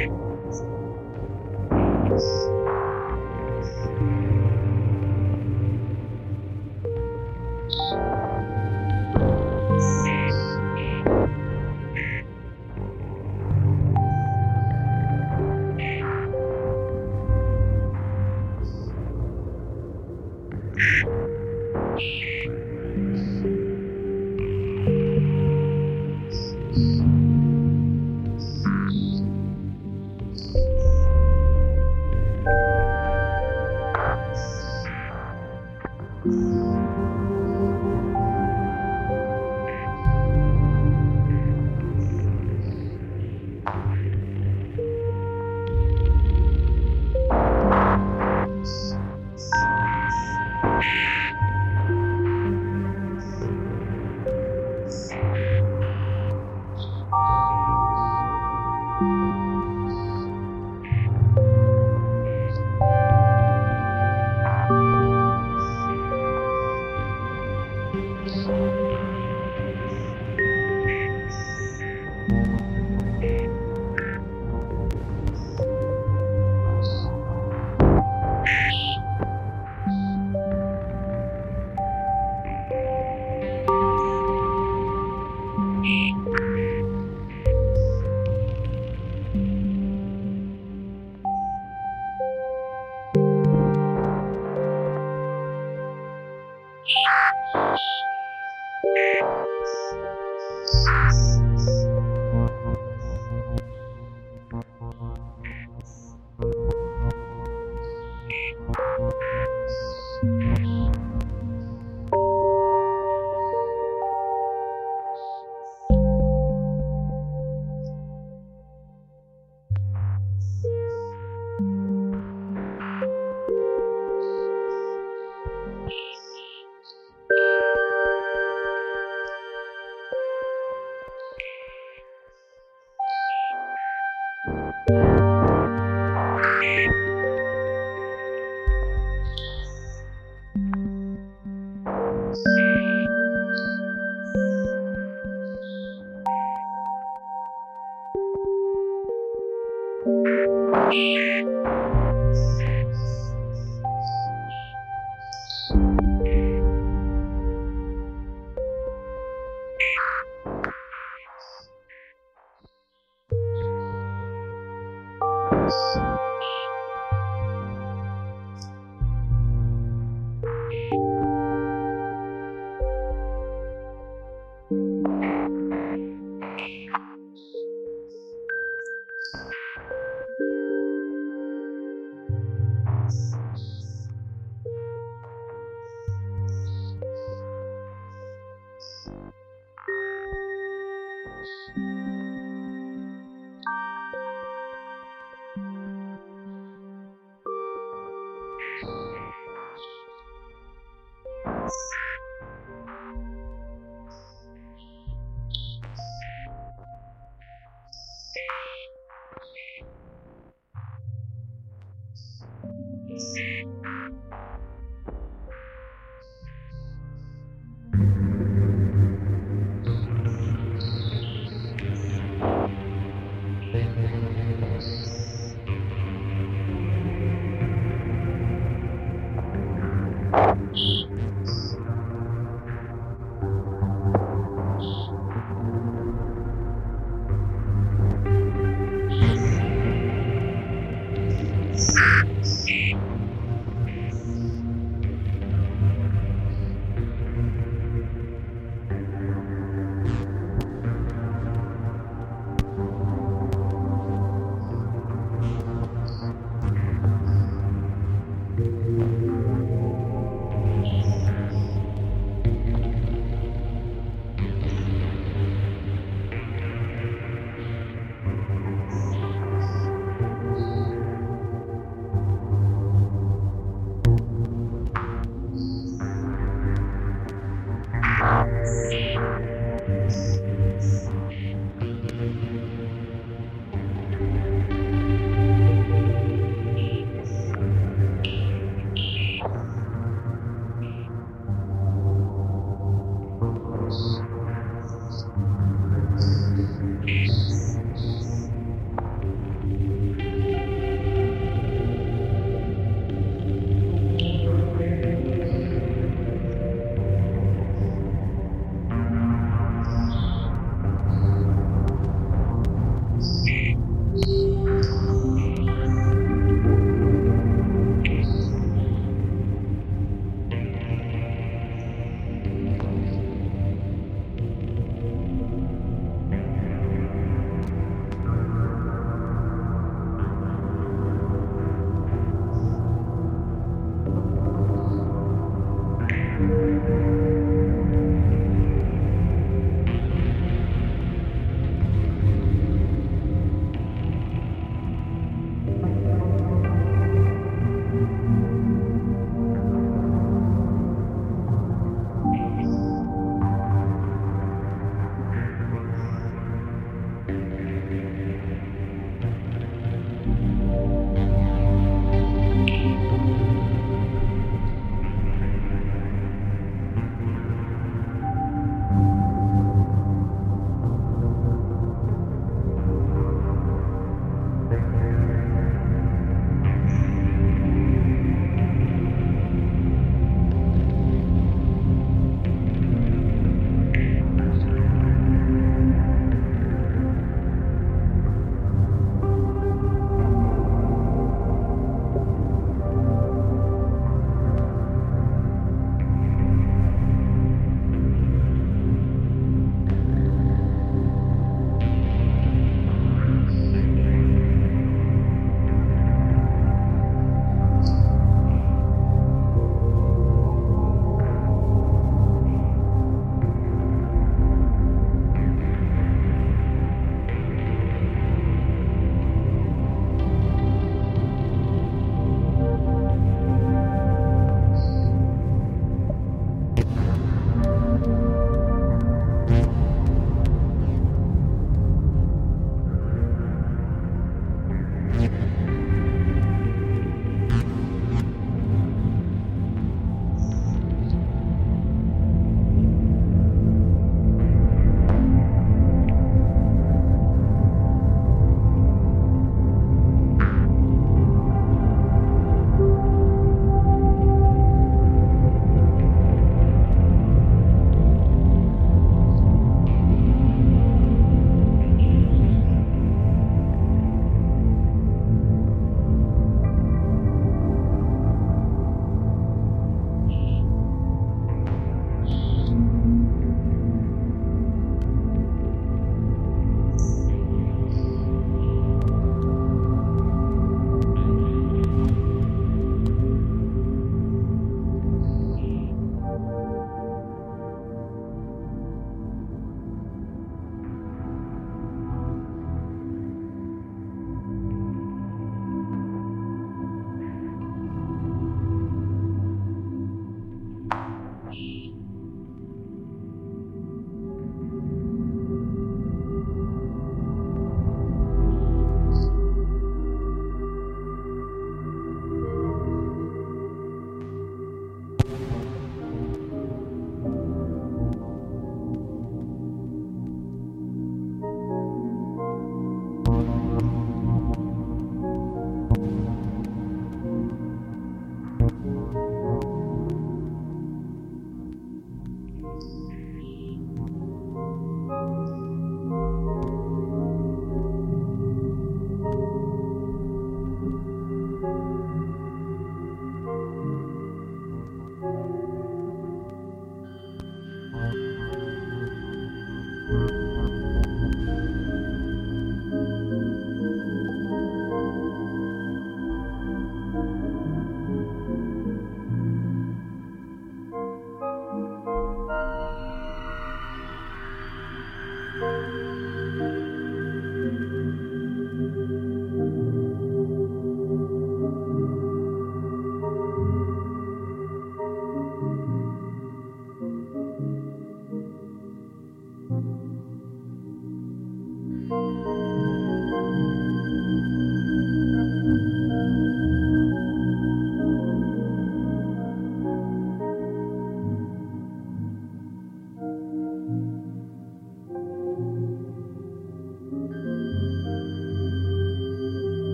you